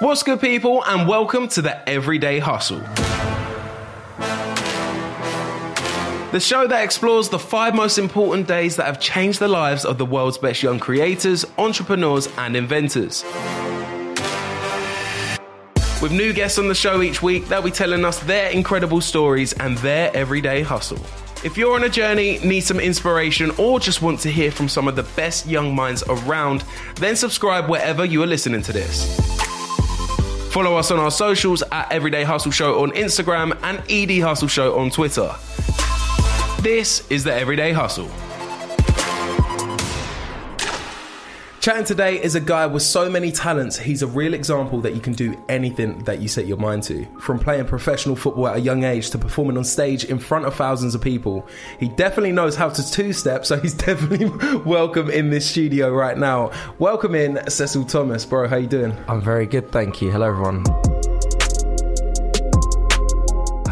What's good, people, and welcome to the Everyday Hustle. The show that explores the five most important days that have changed the lives of the world's best young creators, entrepreneurs, and inventors. With new guests on the show each week, they'll be telling us their incredible stories and their everyday hustle. If you're on a journey, need some inspiration, or just want to hear from some of the best young minds around, then subscribe wherever you are listening to this. Follow us on our socials at Everyday Hustle Show on Instagram and ED Hustle Show on Twitter. This is the Everyday Hustle. Chatting today is a guy with so many talents. He's a real example that you can do anything that you set your mind to. From playing professional football at a young age to performing on stage in front of thousands of people. He definitely knows how to two step, so he's definitely welcome in this studio right now. Welcome in Cecil Thomas, bro. How you doing? I'm very good, thank you. Hello, everyone.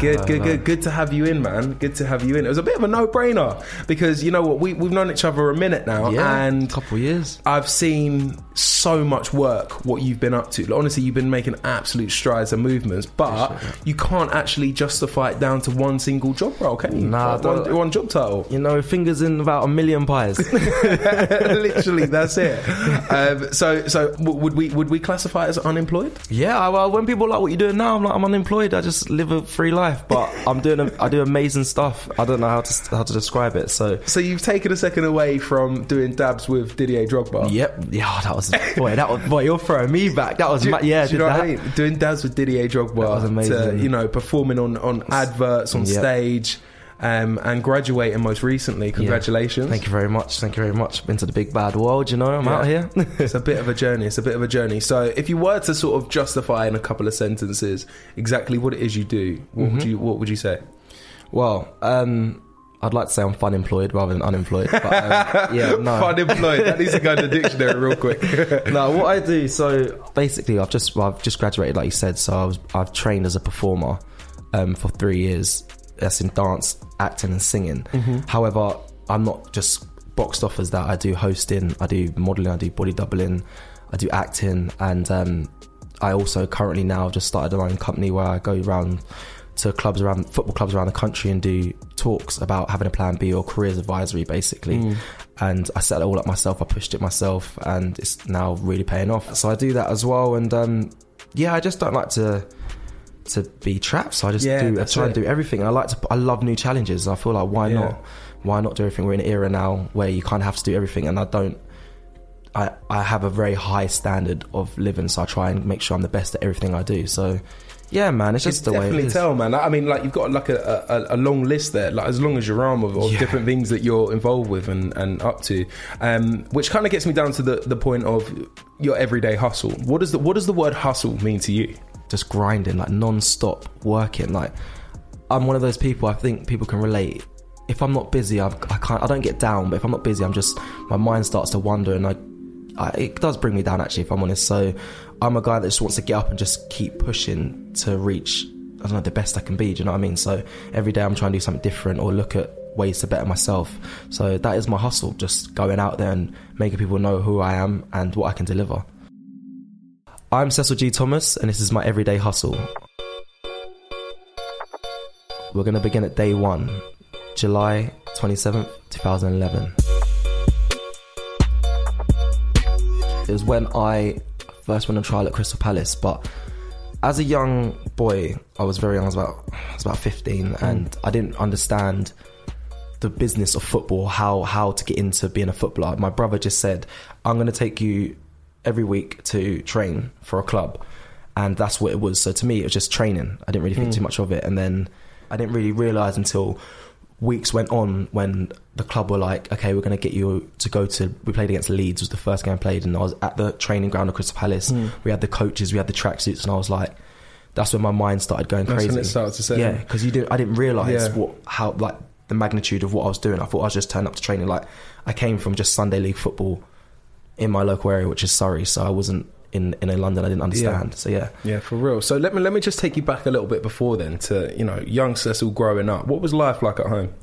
Good, good, good, good to have you in, man. Good to have you in. It was a bit of a no-brainer because you know what, we we've known each other a minute now, Yeah, and a couple years. I've seen so much work what you've been up to. Like, honestly, you've been making absolute strides and movements, but you can't actually justify it down to one single job role, can you? Nah, Like, one, one job title. You know, fingers in about a million pies. Literally, that's it. Um, so, so w- would we would we classify it as unemployed? yeah, I- well, when people are like what you're doing now, I'm like, I'm unemployed. I just live a free life, but I'm doing, a, I do amazing stuff. I don't know how to how to describe it. So, So you've taken a second away from doing dabs with Didier Drogba. yep, yeah, that was boy, that was boy, you're throwing me back. That was Do, ma- yeah, do you know that. what I mean? Doing dabs with Didier Drogba, That was amazing. To, you know, performing on on adverts on Yep. stage, um, and graduating most recently. Yeah. Congratulations! Thank you very much. Thank you very much. Been to the big bad world, you know. I'm Yeah. out here. it's a bit of a journey. It's a bit of a journey. So, if you were to sort of justify in a couple of sentences exactly what it is you do, what Mm-hmm. would you what would you say? well, um, I'd like to say I'm fun employed rather than unemployed. But, um, yeah, no. Fun employed. That needs to go in the dictionary real quick. no, what I do. So basically, I've just well, I've just graduated, like you said. So I was I've trained as a performer um, for three years. That's in dance, acting, and singing. However, I'm not just boxed off as that. I do hosting, I do modeling, I do body doubling, I do acting, and um, I also currently now just started my own company where I go around to clubs around football clubs around the country and do talks about having a plan B or careers advisory basically. And I set it all up myself. I pushed it myself, and it's now really paying off. So I do that as well. And um, yeah, I just don't like to to be trapped. So I just Yeah, do. I try and do everything. I like to. I love new challenges. I feel like why Yeah. not? Why not do everything? We're in an era now where you kind of have to do everything, and I don't. I, I have a very high standard of living, so I try and make sure I'm the best at everything I do. So, yeah, man, it's just the way it definitely tell, man. I mean, like you've got like a, a, a long list there, like as long as your arm of, of Yeah. different things that you're involved with and, and up to, um, which kind of gets me down to the, the point of your everyday hustle. What does the what does the word hustle mean to you? just grinding, like non-stop working. Like I'm one of those people. I think people can relate. If I'm not busy, I've, I can't. I don't get down. But if I'm not busy, I'm just my mind starts to wander, and I, It does bring me down. Actually, if I'm honest. So I'm a guy that just wants to get up and just keep pushing to reach. I don't know the best I can be. Do you know what I mean? So every day I'm trying to do something different or look at ways to better myself. So that is my hustle. Just going out there and making people know who I am and what I can deliver. I'm Cecil G. Thomas, and this is my everyday hustle. We're going to begin at day one, July 27th, 2011. It was when I first went on trial at Crystal Palace, but as a young boy, I was very young, I was about, I was about 15, mm. and I didn't understand the business of football, how how to get into being a footballer. My brother just said, "I'm going to take you every week to train for a club," and that's what it was. So to me, it was just training. I didn't really think too mm. much of it, and then I didn't really realize until weeks went on when the club were like, okay, we're going to get you to go to. We played against Leeds, was the first game I played, and I was at the training ground of Crystal Palace. Hmm. We had the coaches, we had the tracksuits, and I was like, that's when my mind started going That's crazy. when it started to set yeah, because you didn't, I didn't realize Yeah. what how like the magnitude of what I was doing. I thought I was just turning up to training. Like I came from just Sunday league football in my local area, which is Surrey, so I wasn't in in a London. I didn't understand. So yeah. Yeah, for real. So let me let me just take you back a little bit before then to you know young Cecil growing up. What was life like at home?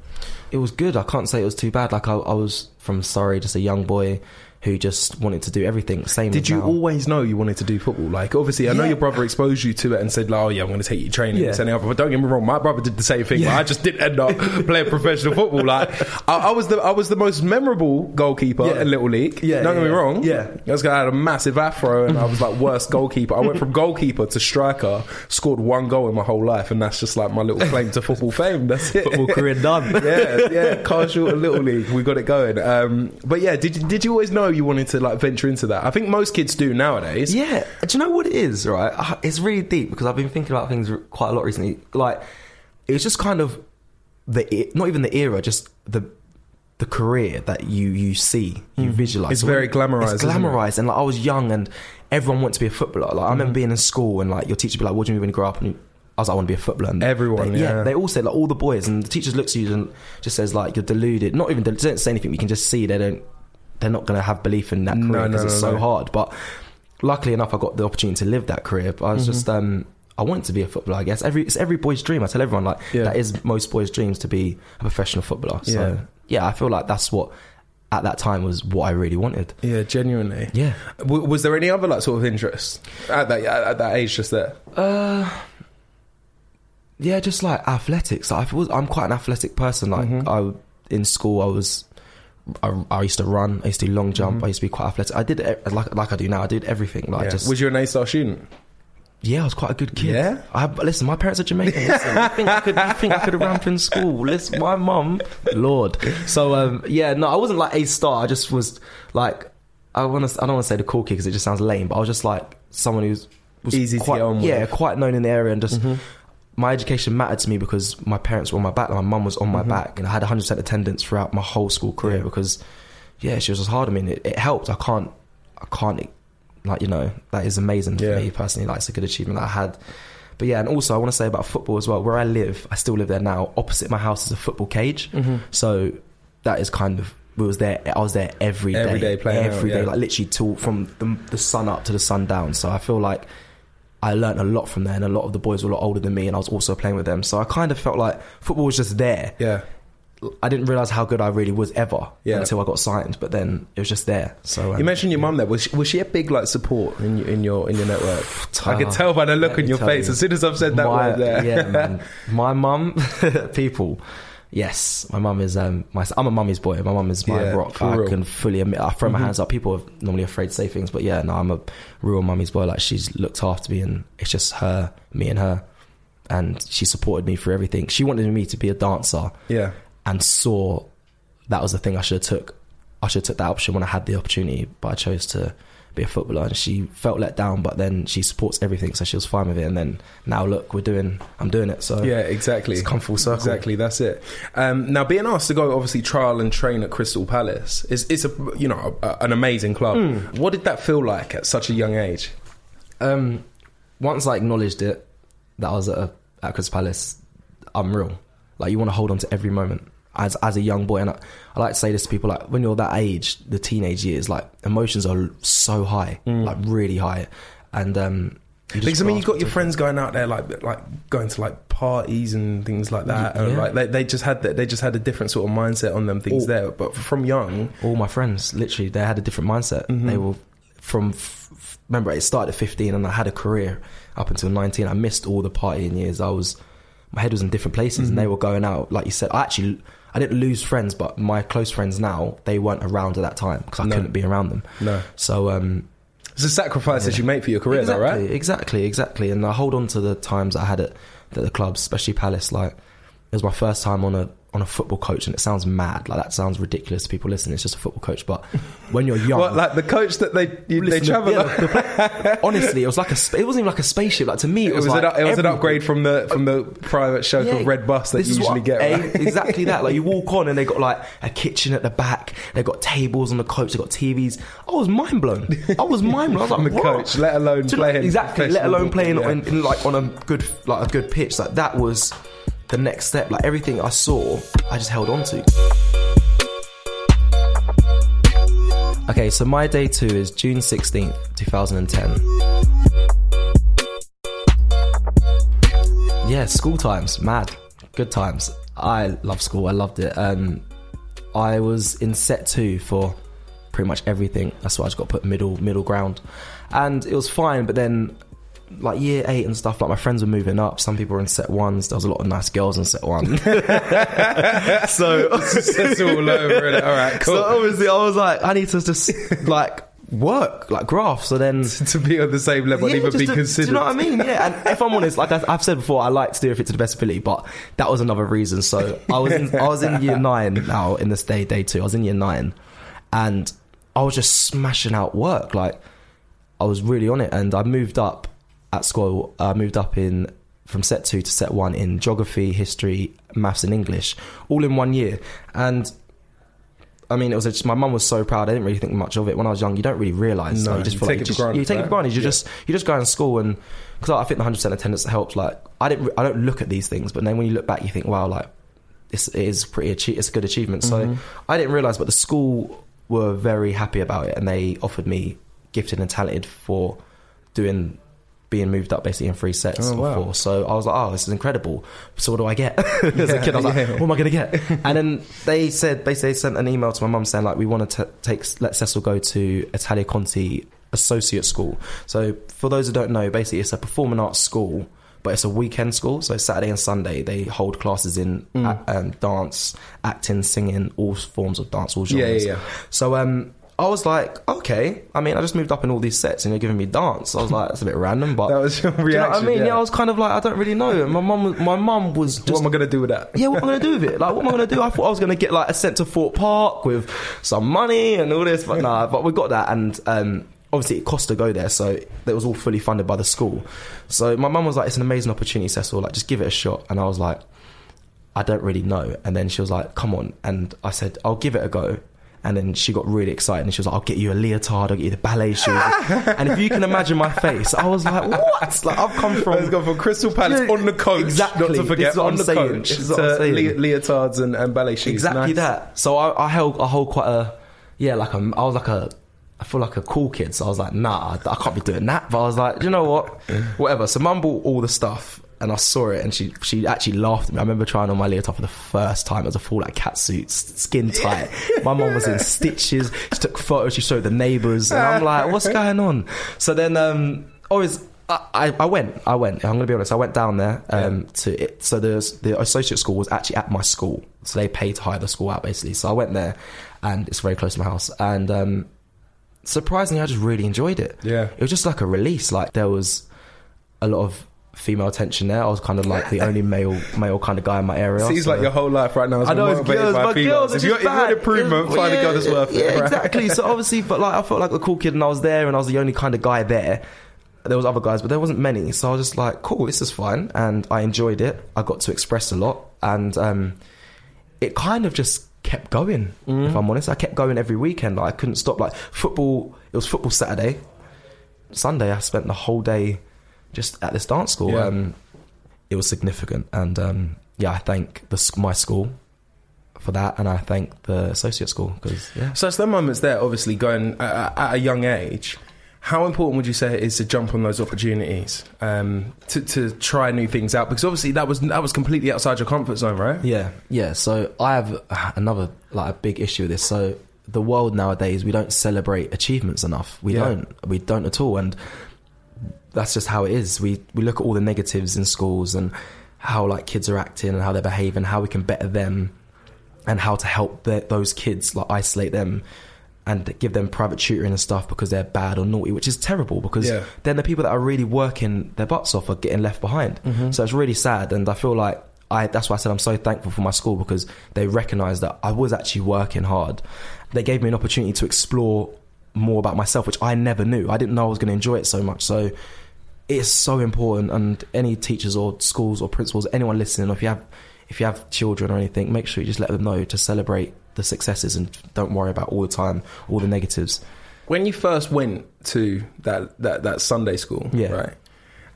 It was good. I can't say it was too bad. Like I, I was from Surrey, just a young boy who just wanted to do everything. Same. Did you now. always know you wanted to do football? Like, obviously, I know your brother exposed you to it and said, like, "Oh yeah, I'm going to take you training." Yeah. And other. But don't get me wrong, my brother did the same thing. But Yeah. I just didn't end up playing professional football. Like, I, I was the I was the most memorable goalkeeper Yeah. in Little League. Yeah, don't get me yeah, wrong. yeah. this guy had a massive afro, and I was like worst goalkeeper. I went from goalkeeper to striker, scored one goal in my whole life, and that's just like my little claim to football fame. That's it. Football career done. yeah, yeah, and Little League, we got it going. Um, but yeah, did you, did you always know you wanted to like venture into that? I think most kids do nowadays. Yeah, do you know what it is? Right, it's really deep because I've been thinking about things quite a lot recently. Like, it was just kind of the not even the era, just the the career that you you see, you visualize. Mm-hmm. It's very glamorized, It's isn't it? Mm-hmm. glamorized, and like I was young, and everyone wanted to be a footballer. Like I remember being in school, and like your teacher would be like, "What do you mean when you grow up?" And I was like, "I want to be a footballer." And Everyone, they, yeah. they all said like all the boys, and the teachers looks at you and just says like you're deluded. Not even del- don't say anything. You can just see they don't. They're not going to have belief in that career because no, it's no, so no. hard. But luckily enough, I got the opportunity to live that career. But I Mm-hmm. was just, um, I wanted to be a footballer. I guess every it's every boy's dream. I tell everyone like Yeah. that is most boys' dreams to be a professional footballer. So Yeah. yeah. I feel like that's what at that time was what I really wanted. Yeah, genuinely. Yeah. W- was there any other like sort of interest at that at that age just there? Uh, yeah, just like athletics. I was, I'm quite an athletic person. Like Mm-hmm. I in school, I was. I, I used to run. I used to do long jump. I used to be quite athletic. I did it like like I do now. I did everything. Like Mm-hmm. Yeah. just Was you an A star student? Yeah, I was quite a good kid. Yeah? I, listen, my parents are Jamaican. Listen, you think I could? You think I could have ramped in school? Listen, my mum, Lord. So um, yeah, no, I wasn't like a star. I just was like, I want to. I don't want to say the cool kid because it just sounds lame. But I was just like someone who's was Easy to get on with. Yeah, quite known in the area, and just my education mattered to me because my parents were on my back. My mum was on my back, and I had 100 percent attendance throughout my whole school career because yeah, she was just hard on me. And it, it helped. I can't. I can't like you know that is amazing Yeah. for me personally like it's a good achievement that i had but yeah and also i want to say about football as well where i live i still live there now opposite my house is a football cage Mm-hmm. so that is kind of we was there i was there every day Every day playing out, every day, yeah. like literally till from the, the sun up to the sun down so i feel like I learnt a lot from there, and a lot of the boys were a lot older than me, and I was also playing with them. So I kind of felt like football was just there. Yeah. I didn't realize how good I really was ever Yeah. until I got signed. But then it was just there. So um, You mentioned your mum there. Was she, was she a big like support in your in your in your network? I could tell by the look on your face you. as soon as I've said that my, word there. Yeah, man. My mum, people. Yes, my mum is. Um, my I'm a mummy's boy. My mum is my Yeah, rock. I real. Mm-hmm. can fully admit. I throw my hands up. People are normally afraid to say things, but yeah, no, I'm a real mummy's boy. Like she's looked after me, and it's just her, me, and her, and she supported me through everything. She wanted me to be a dancer, yeah. and saw that was the thing I should have took. I should have took that option when I had the opportunity, but I chose to be a footballer. And she felt let down, but then she supports everything, so she was fine with it. And then now look, we're doing. I'm doing it. So Yeah, exactly. It's come full circle. Exactly, that's it. Um, now, being asked to go obviously trial and train at Crystal Palace is it's a you know a, an amazing club. Hmm. What did that feel like at such a young age? Um, once I acknowledged it, that I was at, a, at Crystal Palace, I'm real. Like you want to hold on to every moment as as a young boy, and I, I like to say this to people: like when you're that age, the teenage years, like emotions are so high, like really high, and um, Because I mean, you grasp got your friends going out there like like going to like parties and things like that. Yeah. like they, they just had that they just had a different sort of mindset on them things All- there. But from young, all my friends literally they had a different mindset Mm-hmm. they were from remember it started at 15 and i had a career up until 19 i missed all the partying years i was my head was in different places and they Mm-hmm. were going out like you said i actually i didn't lose friends but my close friends now they weren't around at that time because i No. couldn't be around them No. so um it's a sacrifice that you make for your career, exactly, though, right? Exactly, exactly. And I hold on to the times I had at the, the clubs, especially Palace. Like it was my first time on a on a football coach, and it sounds mad. Like that sounds ridiculous to people listening. It's just a football coach, but when you're young, What, like the coach that they you, they travel? yeah, the- honestly, it was like a. It wasn't even like a spaceship. Like to me, it It was, was, like an, it was an upgrade from the from the private show Yeah, red bus that you usually what- get. Right? exactly that. Like you walk on and they got like a kitchen at the back. They got tables on the coach. They got TVs. I was mind blown. I was mind blown. I was like, the coach, let alone playing exactly. Let alone playing football, in, in like on a good like a good pitch. Like that was the next step. Like everything I saw, I just held on to. Okay, so my day two is June 16th, 2010. Yeah, school times, mad. Good times. I love school, I loved it. Um, I was in set two for pretty much everything. That's why I just got put middle middle ground. And it was fine, but then like year eight and stuff, like my friends were moving up. Some people were in set ones. There was a lot of nice girls in set one. so it's all over it. All right, cool. so obviously I was like, I need to just like work, like graph. So then to be on the same level and Yeah, even be to- considered. Do you know what I mean? Yeah, and if I'm honest, like I- I've said before, I like to do everything to the best ability, but that was another reason. So I was in, I was in year nine now in this day day two. I was in year nine, and I was just smashing out work. Like I was really on it, and I moved up at school. I moved up in from set two to set one in geography, history, maths, and English, all in one year, and. I mean, it was just my mum was so proud. I didn't really think much of it when I was young. You don't really realize. No, like, you just you take like it for granted, you take it for granted. You Yeah. just you just go in school and because I think the hundred percent attendance helps. Like I didn't, I don't look at these things, but then when you look back, you think, wow, like this is pretty, achie- it's a good achievement. Mm-hmm. So I didn't realize, but the school were very happy about it, and they offered me gifted and talented for doing being moved up basically in three sets Oh, or wow. four. So I was like, oh, this is incredible. So what do I get? As a kid, I was like, what am I going to get? and then they said, basically, they sent an email to my mum saying like, we want to take let Cecil go to Italia Conti Associate School. So for those who don't know, basically it's a performing arts school. But it's a weekend school, so Saturday and Sunday they hold classes in Mm. a- um, dance, acting, singing, all forms of dance, all Yeah, genres. yeah, yeah. So um, I was like, okay. I mean, I just moved up in all these sets, and you're giving me dance. I was like, that's a bit random, but That was your Do you know what I mean? yeah. Yeah. I was kind of like, I don't really know. And my mum, was- my mum was just what am I going to do with that? yeah, what am I going to do with it? Like, what am I going to do? I thought I was going to get like a sent to Thorpe Park with some money and all this, but nah. But we got that, and um, obviously it cost to go there, so it was all fully funded by the school. So my mum was like, "It's an amazing opportunity, Cecil. Like, just give it a shot." And I was like, "I don't really know." And then she was like, "Come on," and I said, "I'll give it a go." And then she got really excited and she was like, I'll get you a leotard, I'll get you the ballet shoes. and if you can imagine my face, I was like, what? Like, I've come from. Let's go from Crystal Palace Yeah, on the coach, exactly. not to forget on I'm the saying. coach This is what to I'm saying. le- leotards and, and ballet shoes. Exactly Nice. that. So I, I held, I hold quite a, yeah, like a, I was like a, I feel like a cool kid. So I was like, nah, I can't be doing that. But I was like, you know what, whatever. So mum bought all the stuff, and I saw it, and she she actually laughed at me. I remember trying on my leotard for the first time. It was a full like cat suit, skin tight. My mom was in stitches. She took photos. She showed the neighbours, and I'm like, what's going on? So then, um, always. I, I I went. I went. I'm going to be honest. I went down there um, to it. So the the associate school was actually at my school. So they paid to hire the school out basically. So I went there, and it's very close to my house. And um, surprisingly, I just really enjoyed it. Yeah. it was just like a release. Like there was a lot of female attention there. I was kind of like the only male male kind of guy in my area. Seems so- like your whole life right now is I know it's motivated girls, by but females. girls are if, you're, just if you're an improvement, Yeah, find a girl that's worth yeah, it. right? exactly. So obviously, but like I felt like a cool kid, and I was there, and I was the only kind of guy there. There was other guys, but there wasn't many. So I was just like, cool, this is fine, and I enjoyed it. I got to express a lot, and um, it kind of just kept going. If I'm honest, I kept going every weekend. Like, I couldn't stop. Like football, it was football Saturday, Sunday. I spent the whole day just at this dance school. Yeah. Um, it was significant, and um, yeah, I thank the my school for that, and I thank the associate school because yeah. So it's the moments there, obviously, going at, at a young age. How important would you say it is to jump on those opportunities um, to to try new things out? Because obviously that was that was completely outside your comfort zone, right? Yeah, yeah. So I have uh, another like a big issue with this. So the world nowadays, we don't celebrate achievements enough. We Yeah. don't. We don't at all, and that's just how it is. We we look at all the negatives in schools and how like kids are acting and how they're behaving, how we can better them, and how to help the, those kids like isolate them. And give them private tutoring and stuff because they're bad or naughty, which is terrible. Because Yeah. then the people that are really working their butts off are getting left behind. Mm-hmm. So it's really sad, and I feel like I that's why I said I'm so thankful for my school because they recognised that I was actually working hard. They gave me an opportunity to explore more about myself, which I never knew. I didn't know I was going to enjoy it so much. So it's so important. And any teachers or schools or principals, anyone listening, or if you have if you have children or anything, make sure you just let them know to celebrate the successes and don't worry about all the time all the negatives. When you first went to that that, that Sunday school, Yeah. right,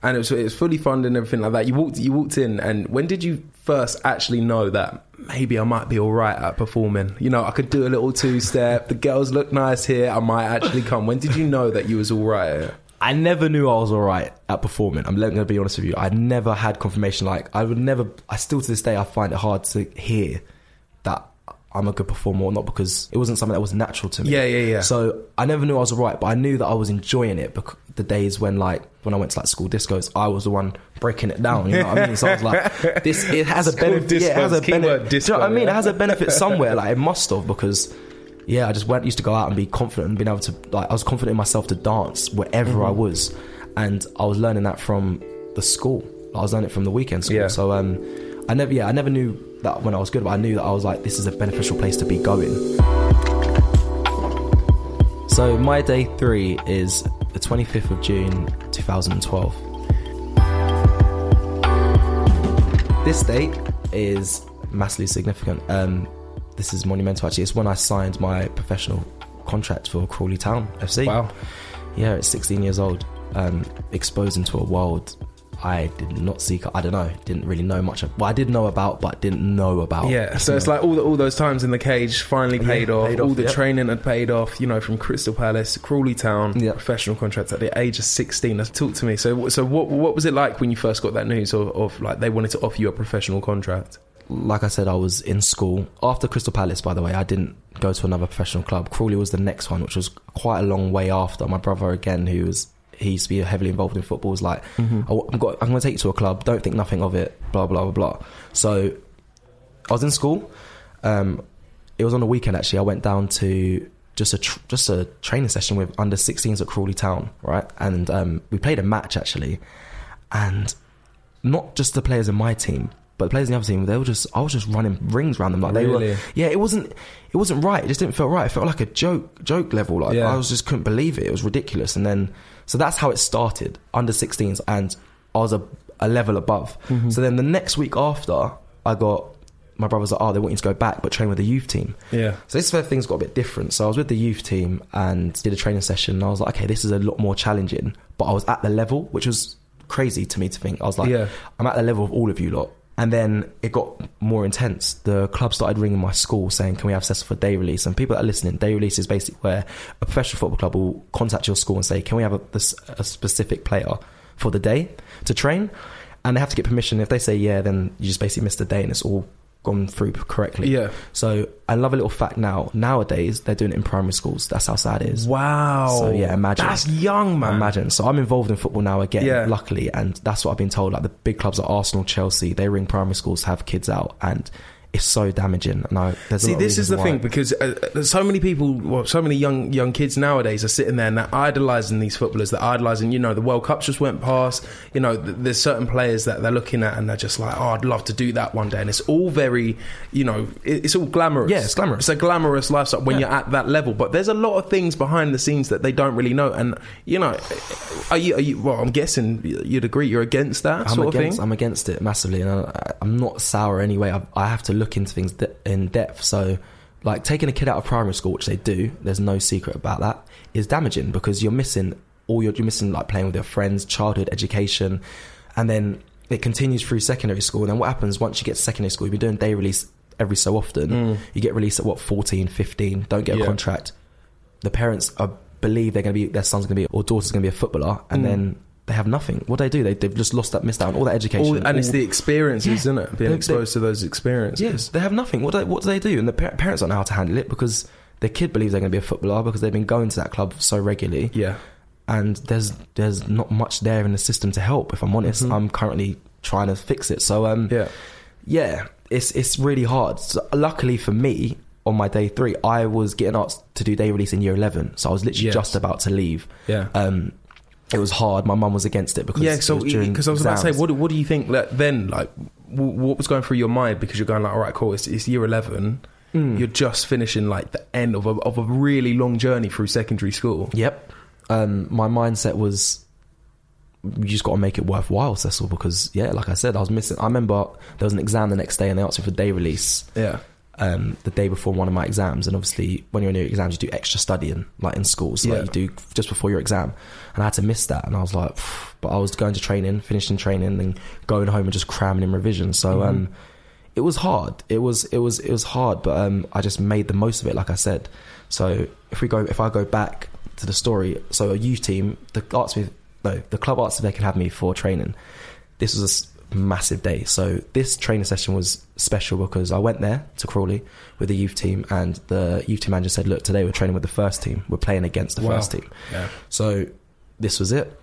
and it was it was fully funded and everything like that. You walked you walked in, and when did you first actually know that maybe I might be all right at performing? You know, I could do a little two step. The girls look nice here. I might actually come. When did you know that you was all right? I never knew I was all right at performing. I'm going to be honest with you. I never had confirmation. Like I would never. I still to this day I find it hard to hear that I'm a good performer or not because it wasn't something that was natural to me. Yeah, yeah, yeah. So I never knew I was all right, but I knew that I was enjoying it. Because the days when like when I went to like school discos, I was the one breaking it down. You know what I mean? So I was like, this it has a School benefit. Yeah, it has a benefit. Do you know what I mean? yeah. It has a benefit somewhere. Like it must have because yeah, I just went used to go out and be confident and being able to like I was confident in myself to dance wherever I Mm-hmm. was, and I was learning that from the school. I was learning it from the weekend school. Yeah. So um, I never yeah I never knew that when I was good, but I knew that I was like this is a beneficial place to be going. So my day three is the 25th of June 2012. This date is massively significant. Um, this is monumental actually. It's when I signed my professional contract for Crawley Town FC. Wow. Yeah, at 16 years old, um, exposed into a world I did not seek. I don't know, didn't really know much. Of, well, I did know about, but didn't know about. Yeah, so it's know. like all the, all those times in the cage finally Yeah, paid off. all off, the yep. training had paid off. You know, from Crystal Palace, to Crawley Town, Yeah. professional contracts at the age of sixteen. Talk to me. So, so what what was it like when you first got that news of, of like they wanted to offer you a professional contract? like I said, I was in school after Crystal Palace. By the way, I didn't go to another professional club. Crawley was the next one, which was quite a long way after. My brother again, who was he used to be heavily involved in football, was like, "Oh, I'm, got, I'm going to take you to a club. Don't think nothing of it. Blah blah blah blah. So I was in school. Um, it was on a weekend actually. I went down to just a tr- just a training session with under 16s at Crawley Town, right? And um, we played a match actually, and not just the players in my team, but the players in the other team. They were just I was just running rings around them like they Really? were. Yeah, it wasn't it wasn't right. It just didn't feel right. It felt like a joke joke level. Like Yeah. I was just couldn't believe it. It was ridiculous. And then so that's how it started under 16s, and I was a, a level above. Mm-hmm. So then the next week after, I got my brother's like, oh, they want you to go back, but train with the youth team. Yeah. So this is where things got a bit different. So I was with the youth team and did a training session. And I was like, okay, this is a lot more challenging. But I was at the level, which was crazy to me to think. I was like, Yeah. I'm at the level of all of you lot. And then it got more intense. The club started ringing my school saying, "Can we have sessions for day release?" And people that are listening, day release is basically where a professional football club will contact your school and say, "Can we have a, this, a specific player for the day to train?" And they have to get permission. If they say yeah, then you just basically miss the day and it's all gone through correctly. Yeah. So I love a little fact now. Nowadays they're doing it in primary schools. That's how sad it is. Wow. So yeah, imagine. That's young, man. Imagine. So I'm involved in football now again, Yeah. luckily, and that's what I've been told. Like the big clubs like Arsenal, Chelsea, they ring primary schools to have kids out, and it's so damaging. And I, there's a See, of this is the why. thing because uh, uh, so many people, well, so many young young kids nowadays are sitting there and they're idolising these footballers. They're idolising, you know, the World Cups just went past. You know, th- there's certain players that they're looking at and they're just like, oh, I'd love to do that one day. And it's all very, you know, it, it's all glamorous. Yeah, it's glamorous. It's a glamorous lifestyle when Yeah. you're at that level. But there's a lot of things behind the scenes that they don't really know. And you know, are you? Are you well, I'm guessing you'd agree you're against that I'm sort of against, thing. I'm against it massively, and I, I'm not sour anyway. I, I have to look into things de- in depth. So, like taking a kid out of primary school, which they do, there's no secret about that, is damaging because you're missing all your you're missing like playing with your friends, childhood education, and then it continues through secondary school. And then what happens once you get to secondary school? You've been doing day release every so often. Mm. You get released at what 14, 15, don't get a Yeah. contract. The parents are, believe they're going to be their son's going to be or daughter's going to be a footballer, and mm. then they have nothing. What do they do? They, they've just lost that, missed out on all that education. All, and it's the experiences, Yeah. isn't it? Being They- exposed to those experiences. Yes, they have nothing. What do they, what do they do? And the par- parents don't know how to handle it because their kid believes they're going to be a footballer because they've been going to that club so regularly. Yeah. And there's there's not much there in the system to help. If I'm honest, Mhm. I'm currently trying to fix it. So um, Yeah. yeah, it's it's really hard. So, luckily for me, on my day three, I was getting asked to do day release in year eleven, so I was literally Yes. just about to leave. Yeah. Um, it was hard. My mum was against it because yeah, so because I was about to say, what do- what do you think that then? Like, w- what was going through your mind because you're going like, all right, cool, it's, it's year eleven. Mm. You're just finishing like the end of a of a really long journey through secondary school. Yep. Um, my mindset was you just got to make it worthwhile, Cecil, because yeah, like I said, I was missing. I remember there was an exam the next day, and they asked me for day release Yeah, um, the day before one of my exams. And obviously, when you're in your exams, you do extra studying, like in schools, so Yeah. like you do just before your exam. And I had to miss that, and I was like, "Phew." but I was going to training, finishing training, and going home and just cramming in revision. So Mm-hmm. um, it was hard. It was it was it was hard, but um, I just made the most of it, like I said. So if we go, if I go back to the story, so a youth team, the arts with no, the club arts they can have me for training. This was a massive day. So this training session was special because I went there to Crawley with the youth team, and the youth team manager said, "Look, today we're training with the first team. We're playing against the Wow. first team." yeah. So this was it.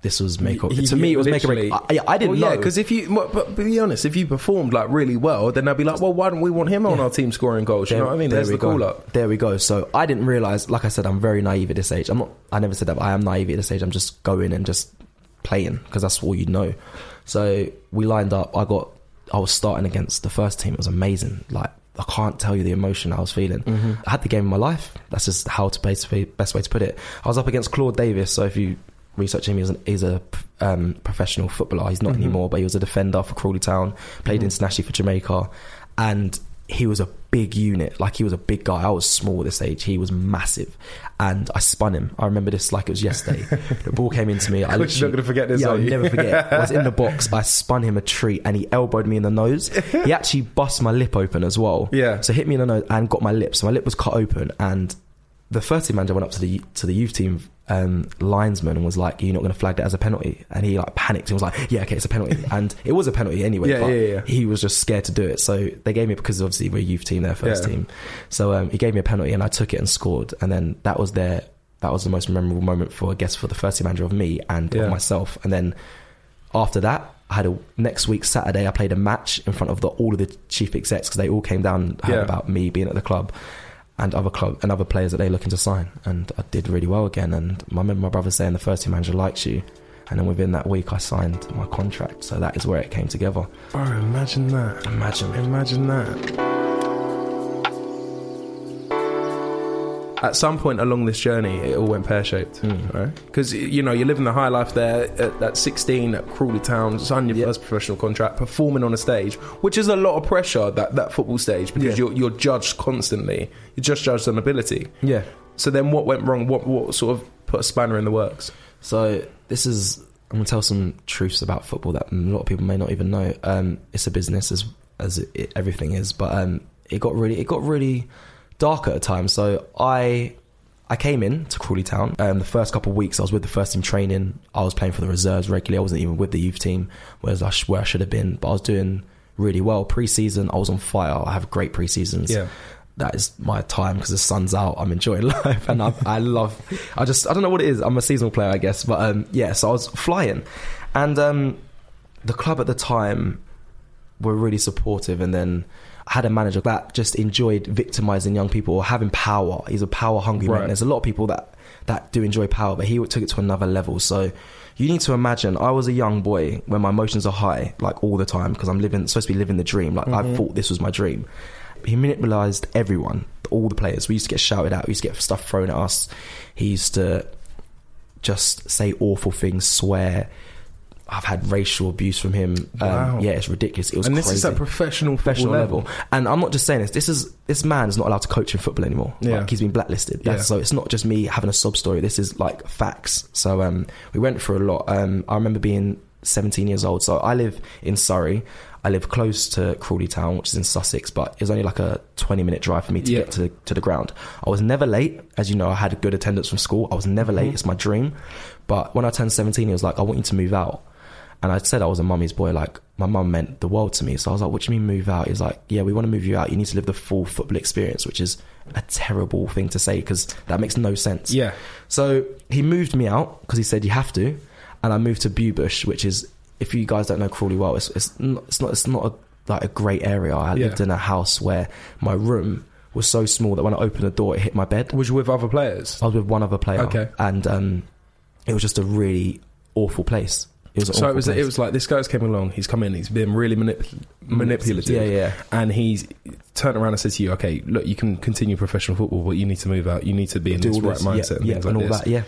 This was make or to me. It was make or break. I, I didn't well, know Yeah, because if you, but, be honest, if you performed like really well, then they'd be like, well, why don't we want him on Yeah. our team scoring goals? You know what I mean? There's we the go. call up. There we go. So I didn't realize. Like I said, I'm very naive at this age. I'm not. I never said that. But I am naive at this age. I'm just going and just playing because that's all you know. So we lined up. I got. I was starting against the first team. It was amazing. Like I can't tell you the emotion I was feeling. Mm-hmm. I had the game of my life. That's just how to best way, best way to put it. I was up against Claude Davis. So if you research him, he's, an, he's a um, professional footballer. He's not Mm-hmm. anymore, but he was a defender for Crawley Town. Played internationally for Jamaica, and he was a big unit. Like he was a big guy. I was small at this age. He was massive, and I spun him. I remember this like it was yesterday. the ball came into me. I you're not gonna forget this, Yeah, I'll never forget. I was in the box. I spun him a treat, and he elbowed me in the nose. He actually bust my lip open as well. Yeah. So hit me in the nose and got my lip. So my lip was cut open, and the first team manager went up to the to the youth team um, linesman and was like, "You're not going to flag that as a penalty." And he like panicked and was like, "Yeah, okay, it's a penalty." and it was a penalty anyway. Yeah, but yeah, yeah. He was just scared to do it, so they gave me because obviously we're a youth team, their first Yeah. team. So um, he gave me a penalty, and I took it and scored. And then that was their that was the most memorable moment for I guess for the first team manager of me and Yeah. of myself. And then after that. I had a next week Saturday. I played a match in front of the, all of the chief execs because they all came down and heard Yeah. about me being at the club and other club and other players that they're looking to sign. And I did really well again. And I remember my brother saying the first team manager likes you. And then within that week, I signed my contract. So that is where it came together. Bro, imagine that. Imagine. Imagine that. At some point along this journey, it all went pear shaped, Mm. right? Because you know you're living the high life there at, at 16 at Crawley Town, signing your Yep. first professional contract, performing on a stage, which is a lot of pressure that that football stage because Yeah. you're you're judged constantly. You're just judged on ability. Yeah. So then, what went wrong? What what sort of put a spanner in the works? So this is I'm gonna tell some truths about football that a lot of people may not even know. Um, it's a business as as it, everything is, but um, it got really it got really dark at a time. So I I came in to Crawley Town. Um, the first couple of weeks I was with the first team training. I was playing for the reserves regularly. I wasn't even with the youth team, whereas I sh- where I should have been. But I was doing really well pre-season. I was on fire. I have great pre-seasons Yeah. that is my time because the sun's out. I'm enjoying life, and I, I love. I just I don't know what it is. I'm a seasonal player, I guess, but um, yeah. So I was flying, and um, the club at the time were really supportive, and then. Had a manager that just enjoyed victimizing young people or having power. He's a power hungry Right. man. There's a lot of people that that do enjoy power, but he took it to another level. So you need to imagine I was a young boy when my emotions are high, like all the time, because I'm living supposed to be living the dream. Like I mm-hmm. thought this was my dream. He manipulated everyone, all the players. We used to get shouted at. We used to get stuff thrown at us. He used to just say awful things, swear. I've had racial abuse from him. Wow. Um, yeah, it's ridiculous. It was and this crazy is at professional professional football level. And I'm not just saying this. This is this man is not allowed to coach in football anymore. Yeah. Like he's been blacklisted. Yeah. So it's not just me having a sob story. This is like facts. So um, we went through a lot. Um, I remember being 17 years old. So I live in Surrey. I live close to Crawley Town, which is in Sussex, but it was only like a 20 minute drive for me to Yeah. get to to the ground. I was never late, as you know. I had a good attendance from school. I was never Mm-hmm. late. It's my dream. But when I turned 17, it was like I want you to move out. And I said I was a mummy's boy. Like my mum meant the world to me. So I was like, "What do you mean move out?" He's like, "Yeah, we want to move you out. You need to live the full football experience," which is a terrible thing to say because that makes no sense. Yeah. So he moved me out because he said you have to, and I moved to Bewbush, which is if you guys don't know Crawley well, it's it's not it's not, it's not a, like a great area. I Yeah. lived in a house where my room was so small that when I opened the door, it hit my bed. Was you with other players? I was with one other player, Okay. and um, it was just a really awful place It was So it was place. it was like this guy's came along. He's come in. He's been really manip- manipulative. Yeah, yeah. And he's turned around and said to you, "Okay, look, you can continue professional football, but you need to move out. You need to be in do this right this, mindset yeah, and yeah, things and like all this." that. Yeah,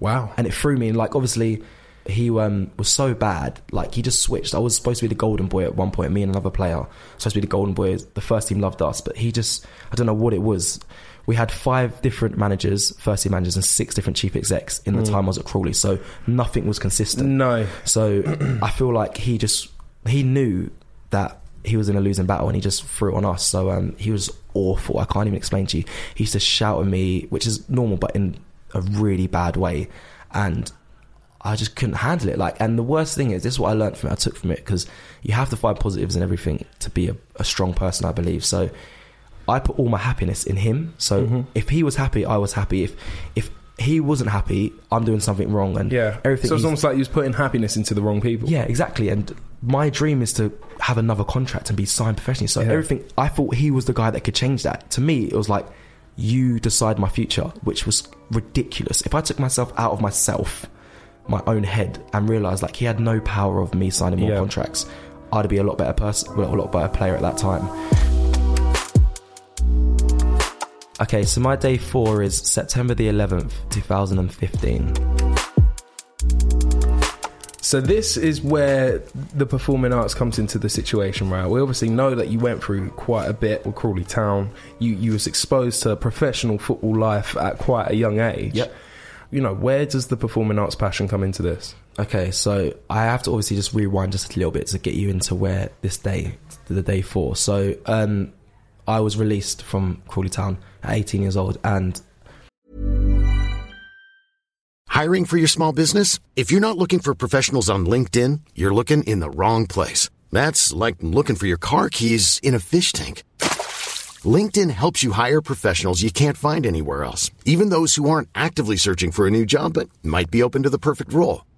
Wow. and it threw me. And like, obviously, he um, was so bad. Like, he just switched. I was supposed to be the golden boy at one point. Me and another player supposed to be the golden boy. The first team loved us, but he just I don't know what it was. We had five different managers, first team managers, and six different chief execs in the time I was at Crawley. So nothing was consistent. No. So I feel like he just he knew that he was in a losing battle and he just threw it on us. So um, he was awful. I can't even explain to you. He used to shout at me, which is normal, but in a really bad way, and I just couldn't handle it. Like, and the worst thing is, this is what I learned from it. I took from it because you have to find positives in everything to be a, a strong person. I believe so. I put all my happiness in him. So Mm-hmm. if he was happy, I was happy. If if he wasn't happy, I'm doing something wrong. And Yeah. everything. So it's almost like you was putting happiness into the wrong people. yeah, exactly. And my dream is to have another contract and be signed professionally. So Yeah. everything, I thought he was the guy that could change that. To me, it was like, you decide my future, which was ridiculous. If I took myself out of myself, my own head, and realised like he had no power of me signing more Yeah. contracts, I'd be a lot better person, well, a lot better player at that time. Okay, so my day four is September the 11th, 2015. So this is where the performing arts comes into the situation, right? We obviously know that you went through quite a bit with Crawley Town. You you was exposed to professional football life at quite a young age. Yep. You know, where does the performing arts passion come into this? Okay, so I have to obviously just rewind just a little bit to get you into where this day, the day four. So um, I was released from Crawley Town at 18 years old, and Hiring for your small business? If you're not looking for professionals on LinkedIn, you're looking in the wrong place. That's like looking for your car keys in a fish tank. LinkedIn helps you hire professionals you can't find anywhere else, even those who aren't actively searching for a new job but might be open to the perfect role.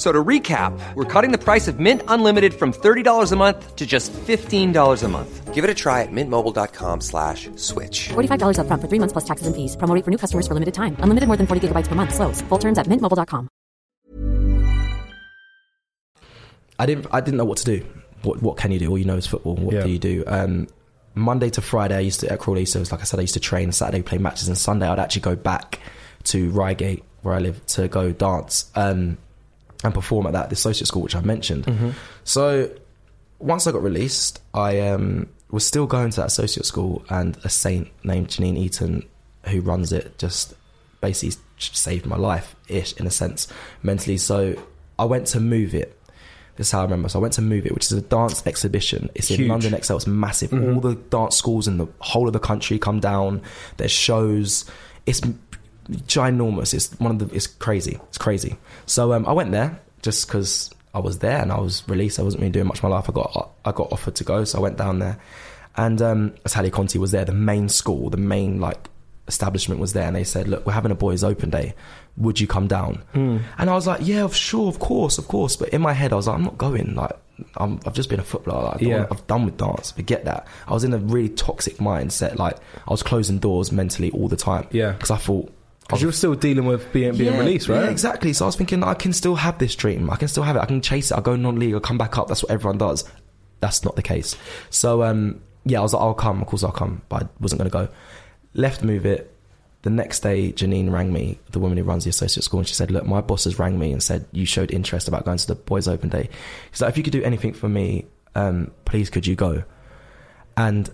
F- So to recap, we're cutting the price of Mint Unlimited from $30 a month to just $15 a month. Give it a try at mintmobile.com slash switch. $45 upfront for three months plus taxes and fees. Promo for new customers for limited time. Unlimited more than 40 gigabytes per month. Slows. Full terms at mintmobile.com. I didn't I didn't know what to do. What what can you do? All you know is football. What Yeah. do you do? Um, Monday to Friday, I used to at Crawley. So it's like I said, I used to train. Saturday play matches, and Sunday I'd actually go back to Reigate where I live to go dance um, and perform at that the associate school which I mentioned. So once I got released, I um, was still going to that associate school, and a saint named Janine Eaton, who runs it, just basically saved my life, ish, in a sense, mentally. So I went to move it. This is how I remember. So I went to Move It, which is a dance exhibition. It's in London ExCeL. It's massive. All the dance schools in the whole of the country come down. There's shows. It's ginormous. It's one of the. It's crazy. It's crazy. So um, I went there just because I was there and I was released. I wasn't really doing much of my life. I got I got offered to go, so I went down there. And um, Italia Conti was there. The main school, the main like establishment was there, and they said, "Look, we're having a boys' open day. Would you come down?" And I was like, "Yeah, sure, of course, of course." But in my head, I was like, "I'm not going. Like, I'm, I've just been a footballer. Like, yeah. I've done with dance. Forget that." I was in a really toxic mindset. Like, I was closing doors mentally all the time. Yeah. because I thought. Because you were still dealing with being being Yeah, released, right? Yeah, exactly. So I was thinking, I can still have this dream. I can still have it. I can chase it. I'll go non-league. I'll come back up. That's what everyone does. That's not the case. So um, yeah, I was like, I'll come. Of course, I'll come. But I wasn't going to go. Left move it. The next day, Janine rang me, the woman who runs the associate school, and she said, "Look, my boss has rang me and said you showed interest about going to the boys' open day. She's like, if you could do anything for me, um, please could you go?" And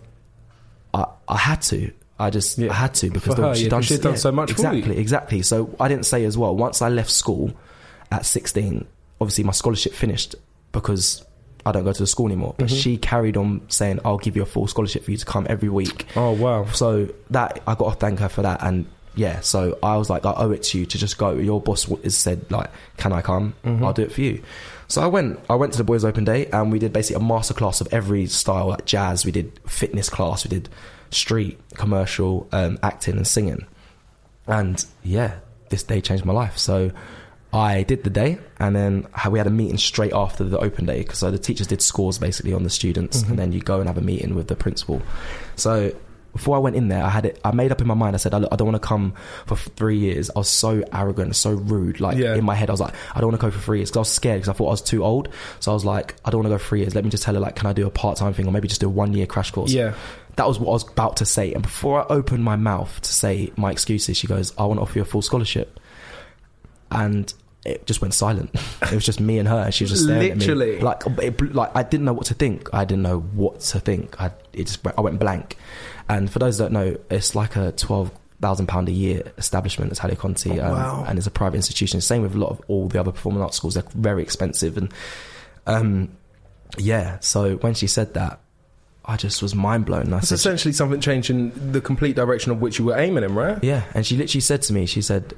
I, I had to. I just Yeah. I had to because the- her, yeah, 'cause she'd done so much for exactly, exactly. So I didn't say as well. Once I left school at 16, obviously my scholarship finished because I don't go to the school anymore. But Mm-hmm. she carried on saying, "I'll give you a full scholarship for you to come every week." Oh wow. So that I got to thank her for that. And yeah, so I was like, I owe it to you to just go. Your boss has said like, can I come? I'll do it for you. So I went. I went to the boys' open day, and we did basically a masterclass of every style, like jazz. We did fitness class. We did street, commercial, um, acting, and singing. And yeah, this day changed my life. So I did the day, and then we had a meeting straight after the open day because so the teachers did scores basically on the students, and then you go and have a meeting with the principal. So before I went in there, I had it. I made up in my mind. I said, I, I don't want to come for three years. I was so arrogant, so rude. Like Yeah. in my head, I was like, I don't want to go for three years because I was scared because I thought I was too old. So I was like, I don't want to go three years. Let me just tell her like, can I do a part time thing or maybe just do a one year crash course? Yeah. That was what I was about to say. And before I opened my mouth to say my excuses, she goes, I want to offer you a full scholarship. And it just went silent. It was just me and her. She was just staring Literally. at me. Like, it, like I didn't know what to think. I didn't know what to think. I, it just, went- I went blank. And for those that don't know, it's like a twelve thousand pound a year establishment, at Italia Conti, um, wow. and it's a private institution. Same with a lot of all the other performing arts schools. They're very expensive, and um, yeah. So when she said that, I just was mind blown. Said, essentially something changing the complete direction of which you were aiming in, right? yeah, and she literally said to me, she said,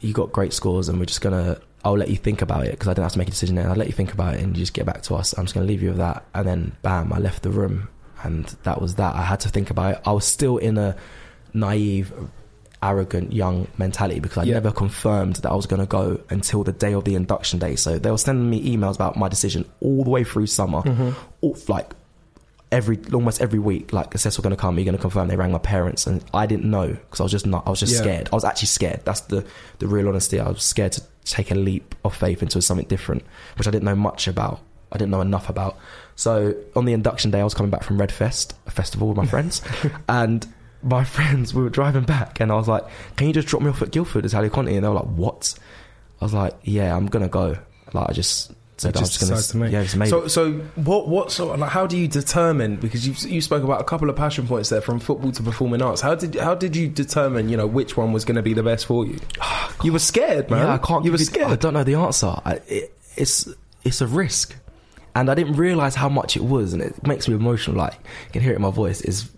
"You got great scores, and we're just gonna. I'll let you think about it because I didn't have to make a decision. Then I'll let you think about it, and you just get back to us. I'm just gonna leave you with that." And then, bam, I left the room, and that was that. I had to think about it. I was still in a naive, arrogant young mentality because I Yeah. never confirmed that I was gonna go until the day of the induction day. So they were sending me emails about my decision all the way through summer, mm-hmm. all, like every almost every week like assess we're going to come Are you're going to confirm they rang my parents? And i didn't know because i was just not i was just Yeah. scared. I was actually scared. That's the the real honesty. I was scared to take a leap of faith into something different which i didn't know much about. I didn't know enough about. So on the induction day i was coming back from redfest a festival with my friends and my friends we were driving back and i was like can you just drop me off at guildford? Italia Conti and they were like what? I was like yeah i'm gonna go. Like i just said i was just decided to make. yeah just made so, it. so what? What sort? Of, like, how do you determine? Because you you spoke about a couple of passion points there, from football to performing arts. How did how did you determine? You know which one was going to be the best for you? you were scared, man. Yeah, I can't. You were scared. I don't know the answer. I, it, it's it's a risk, and I didn't realize how much it was, and it makes me emotional. Like you can hear it in my voice. Is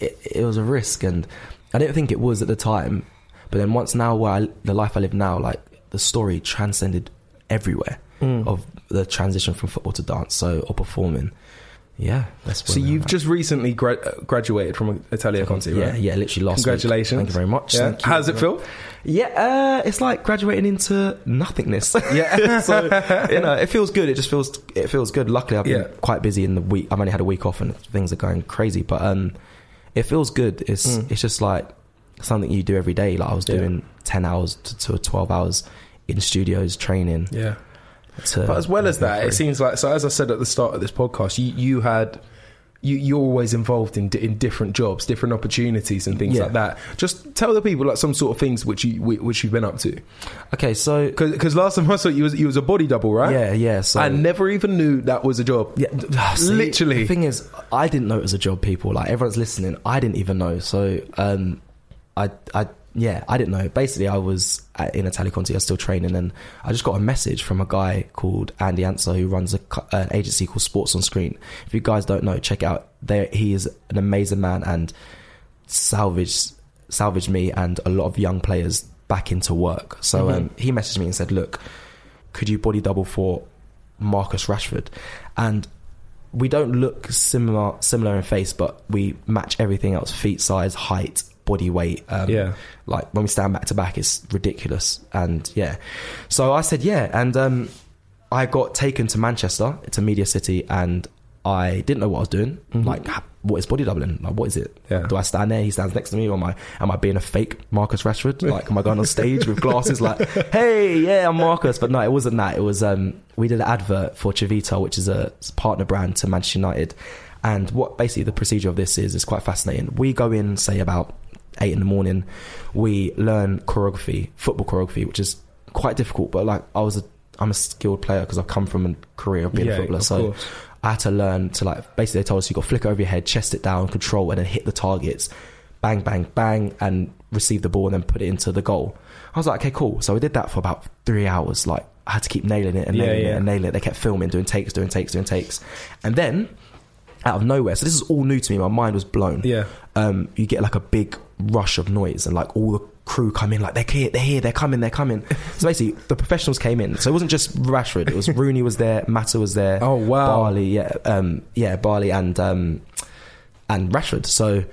it, it was a risk, and I didn't think it was at the time. But then once now, where I, the life I live now, like the story transcended everywhere Mm. of the transition from football to dance, so or performing. Yeah, that's So you've just recently gra- uh, graduated from Italia Conti, yeah, right? yeah, literally last. week. Congratulations. Thank you very much. Yeah. Thank you. How does it feel? Yeah, uh, it's like graduating into nothingness. Yeah. so you know, it feels good. It just feels it feels good. Luckily, I've been Yeah. quite busy in the week. I've only had a week off, and things are going crazy. But um, it feels good. It's it's just like something you do every day. Like I was Mm. Yeah. doing ten hours to, to twelve hours in studios training. Yeah. But as well as that, for it seems like so. As I said at the start of this podcast, you you had. You, you're always involved in in different jobs, different opportunities, and things Yeah. like that. Just tell the people like some sort of things which you which you've been up to. okay. So Because last time I saw you was you was a body double, right? yeah, yeah. So I never even knew that was a job. Yeah, see, Literally. The thing is, I didn't know it was a job. People like everyone's listening. I didn't even know. So, um, I, I, yeah, I didn't know. Basically, I was at, in Italia Conti. I was still training, and I just got a message from a guy called Andy Ansah who runs a, uh, an agency called Sports on Screen. If you guys don't know, check it out. There, he is an amazing man and salvaged salvaged me and a lot of young players back into work. So mm-hmm. um, he messaged me and said, "Look, could you body double for Marcus Rashford?" And we don't look similar similar in face, but we match everything else: feet size, height, body weight. Um, Yeah. like when we stand back to back, it's ridiculous. And yeah, so I said yeah, and um, I got taken to Manchester, to Media City, and I didn't know what I was doing. Like, what is body doubling? Like, what is it? Mm-hmm. Yeah. Do I stand there? He stands next to me, or am I am I being a fake Marcus Rashford? Like, am I going on stage with glasses? Like, hey, yeah, I'm Marcus. But no, it wasn't that. It was um, we did an advert for Chivita, which is a partner brand to Manchester United. And what basically the procedure of this is is quite fascinating. We go in, say about eight in the morning. We learn choreography, football choreography, which is quite difficult. But like, I was a I'm a skilled player because I've come from a career of being Yeah, a footballer. so course. I had to learn to like basically they told us you got to flick over your head, chest it down, control, and then hit the targets, bang, bang, bang, and receive the ball and then put it into the goal. I was like, okay, cool. So we did that for about three hours. Like I had to keep nailing it and Yeah, nailing yeah. it and nailing it. They kept filming, doing takes, doing takes, doing takes, and then out of nowhere. So this is all new to me. My mind was blown. Yeah. Um, you get like a big rush of noise and like all the crew come in like they're here, they're here, they're coming, they're coming. So basically, the professionals came in. So it wasn't just Rashford. It was Rooney was there, Mata was there. Oh, wow. Bailly, yeah, um, yeah, Bailly and um, and Rashford. So it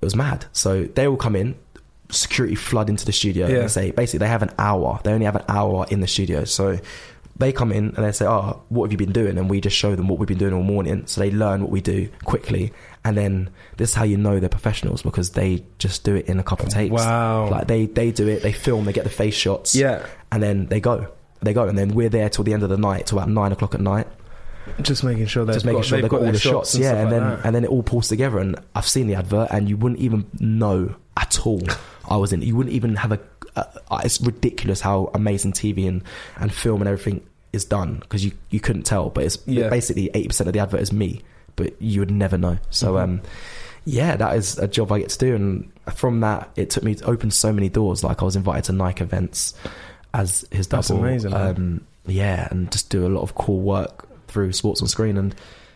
was mad. So they all come in. Security flood into the studio Yeah. and say basically they have an hour. They only have an hour in the studio. So they come in and they say, "Oh, what have you been doing?" And we just show them what we've been doing all morning. So they learn what we do quickly, and then this is how you know they're professionals because they just do it in a couple of takes. Wow. Like they they do it, they film, they get the face shots, Yeah. and then they go, they go, and then we're there till the end of the night, till about nine o'clock at night, Just making sure they've just making got, sure they've got, all the shots, and yeah, and like then that. and then it all pulls together. And I've seen the advert, and you wouldn't even know at all I was in. You wouldn't even have a. Uh, it's ridiculous how amazing TV and and film and everything is done because you you couldn't tell, but it's Yeah. basically eighty percent of the advert is me, but you would never know. So Mm-hmm. um, yeah, that is a job I get to do, and from that, it took me to open so many doors. Like I was invited to Nike events as his double. That's amazing. Um, yeah, and just do a lot of cool work through sports on screen, and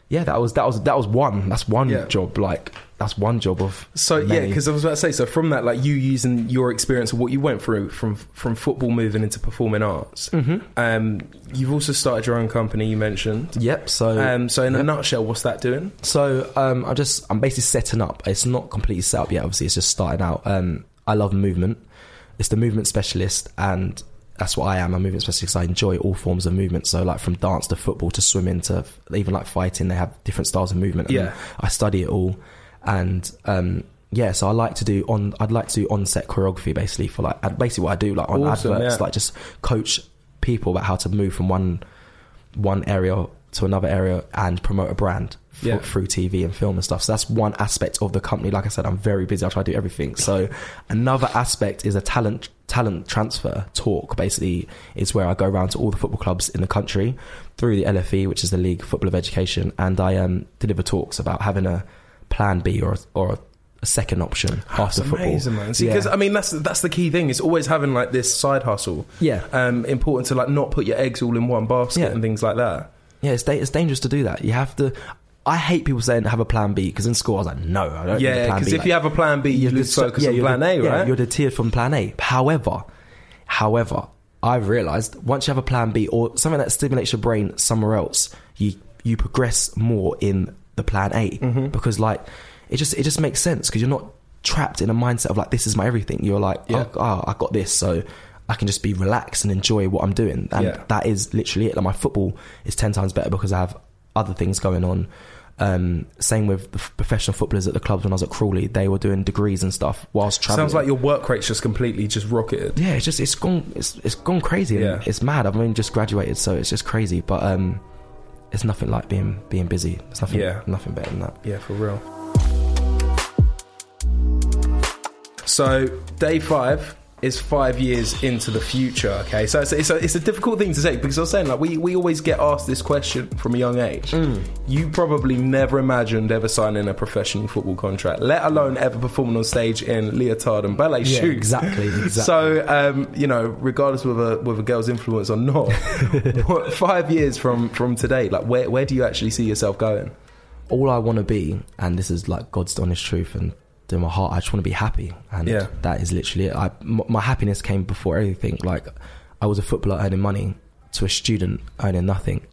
yeah, that was that was that was one. That's one Yeah. job. Like that's one job of So yeah, because I was about to say, so from that, like you using your experience of what you went through from from football moving into performing arts, Mm-hmm. um, you've also started your own company. You mentioned. Yep. So Um, so in a nutshell, what's that doing? So um, I just I'm basically setting up. It's not completely set up yet. Obviously, it's just starting out. Um, I love movement. It's the movement specialist, and that's what I am. I'm a movement specialist. I enjoy all forms of movement. So like from dance to football to swimming to even like fighting, they have different styles of movement. and Yeah. I study it all, and um, yeah. So I like to do on. I'd like to do on-set choreography basically for like basically what I do like on Awesome, adverts, yeah. like just coach people about how to move from one one area to another area and promote a brand f- Yeah. through TV and film and stuff. So that's one aspect of the company. Like I said, I'm very busy. I try to do everything. So another aspect is a talent talent transfer talk. Basically, is where I go around to all the football clubs in the country through the LFE, which is the League Football of Education, and I um, deliver talks about having a plan B or a, or a, second option after football. Man. See, Yeah. because I mean, that's that's the key thing. It's always having like this side hustle. Yeah. Um, important to like not put your eggs all in one basket Yeah. and things like that. Yeah, it's, da- it's dangerous to do that. You have to. I hate people saying have a plan B because in school I was like, no, I don't. Yeah, because if Like, you have a plan B, you you're lose focus on plan de- A, yeah, right? You're deterred from plan A. However, however, I've realised once you have a plan B or something that stimulates your brain somewhere else, you you progress more in the plan A Mm-hmm. because like it just it just makes sense because you're not trapped in a mindset of like this is my everything. You're like, Yeah. oh, oh, I got this, so. I can just be relaxed and enjoy what I'm doing, and Yeah. that is literally it. Like my football is ten times better because I have other things going on. Um, same with the f- professional footballers at the clubs when I was at Crawley, they were doing degrees and stuff whilst traveling. Sounds like your work rate's just completely just rocketed. yeah, it's just it's gone it's it's gone crazy. Yeah. it's mad. I've only just graduated, so it's just crazy. But um, it's nothing like being being busy. It's nothing Yeah. nothing better than that. Yeah, for real. So, day five is five years into the future, okay? So, it's, it's, a, it's a difficult thing to say because I was saying, like, we, we always get asked this question from a young age. Mm. You probably never imagined ever signing a professional football contract, let alone ever performing on stage in leotard and ballet Yeah, shoes. exactly, exactly. So, um, you know, regardless whether whether a girl's influence or not, five years from, from today, like, where, where do you actually see yourself going? all I want to be, and this is like God's honest truth, and to my heart, I just want to be happy, and Yeah. that is literally it. I, m- my happiness came before everything. Like I was a footballer earning money to a student earning nothing,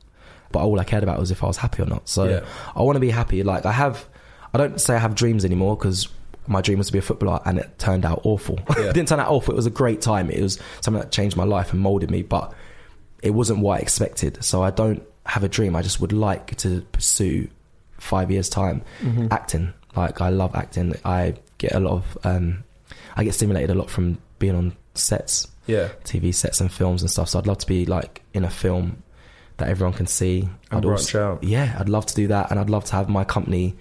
but all I cared about was if I was happy or not. So Yeah. I want to be happy. Like I have, I don't say I have dreams anymore because. My dream was to be a footballer, and it turned out awful. Yeah. it didn't turn out awful. It was a great time. It was something that changed my life and molded me, but it wasn't what I expected. So I don't have a dream. I just would like to pursue five years time Mm-hmm. acting. Like I love acting. I get a lot of um, I get stimulated a lot from being on sets, Yeah. TV sets and films and stuff. So I'd love to be like in a film that everyone can see. And I'd branch out. Yeah, I'd love to do that, and I'd love to have my company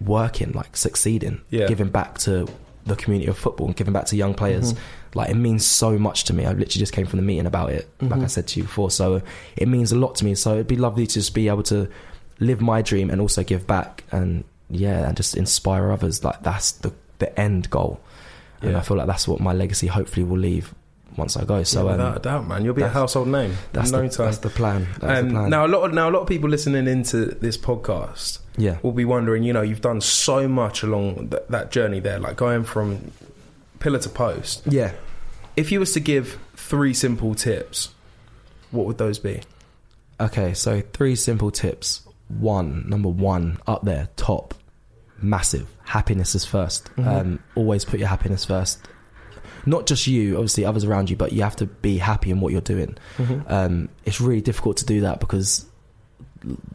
working, like succeeding, Yeah. giving back to the community of football and giving back to young players. Mm-hmm. Like it means so much to me. I literally just came from the meeting about it, Mm-hmm. like I said to you before. So it means a lot to me. So it'd be lovely to just be able to live my dream and also give back and yeah, and just inspire others. Like that's the the end goal. And Yeah. I feel like that's what my legacy hopefully will leave once I go. So Yeah, um, without a doubt, man, you'll be a household name. that's no the, time. that's the plan. That's Um, the plan. now a lot of now a lot of people listening into this podcast Yeah. will be wondering, you know, you've done so much along th- that journey there, like going from pillar to post. Yeah. If you was to give three simple tips, what would those be? Okay, so three simple tips. One, number one, up there, top, massive. Happiness is 1st Um, always put your happiness first. Not just you, obviously others around you, but you have to be happy in what you're doing. Um, it's really difficult to do that because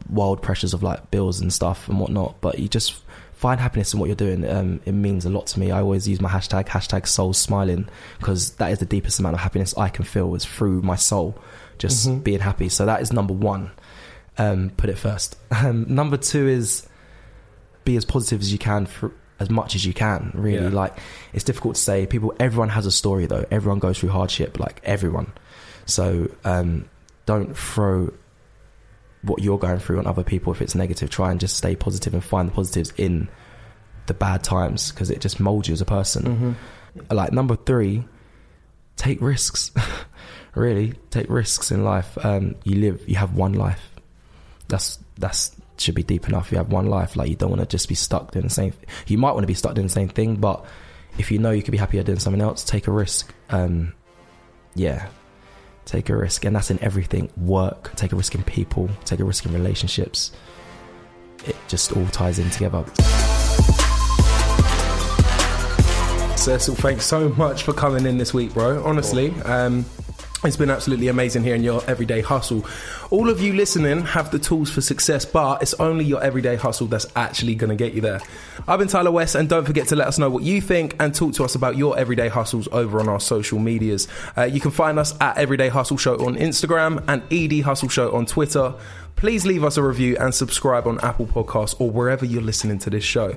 wild pressures of like bills and stuff and whatnot. But you just find happiness in what you're doing. Um, it means a lot to me. I always use my hashtag hashtag soul smiling because that is the deepest amount of happiness I can feel is through my soul, just being happy. So that is number one. Um, put it first. Um, number two is be as positive as you can for as much as you can. Really, Yeah. like it's difficult to say. People, everyone has a story though. Everyone goes through hardship, like everyone. So um, don't throw what you're going through on other people if it's negative. Try and just stay positive and find the positives in the bad times because it just molds you as a person. Like number three, take risks. really, take risks in life. Um, you live, you have one life. That's that's should be deep enough. You have one life. Like you don't want to just be stuck doing the same. You might want to be stuck doing the same thing, but if you know you could be happier doing something else, take a risk. Um, yeah, take a risk, and that's in everything. Work, take a risk in people, take a risk in relationships. It just all ties in together. Cecil, thanks so much for coming in this week, bro. Honestly, um, it's been absolutely amazing hearing your everyday hustle. All of you listening have the tools for success, but it's only your everyday hustle that's actually going to get you there. I've been Tyler West, and don't forget to let us know what you think and talk to us about your everyday hustles over on our social medias. Uh, you can find us at Everyday Hustle Show on Instagram and ED Hustle Show on Twitter. Please leave us a review and subscribe on Apple Podcasts or wherever you're listening to this show.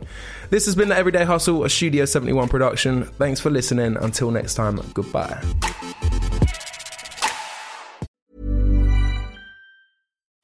This has been the Everyday Hustle, a Studio 71 production. Thanks for listening. Until next time, goodbye.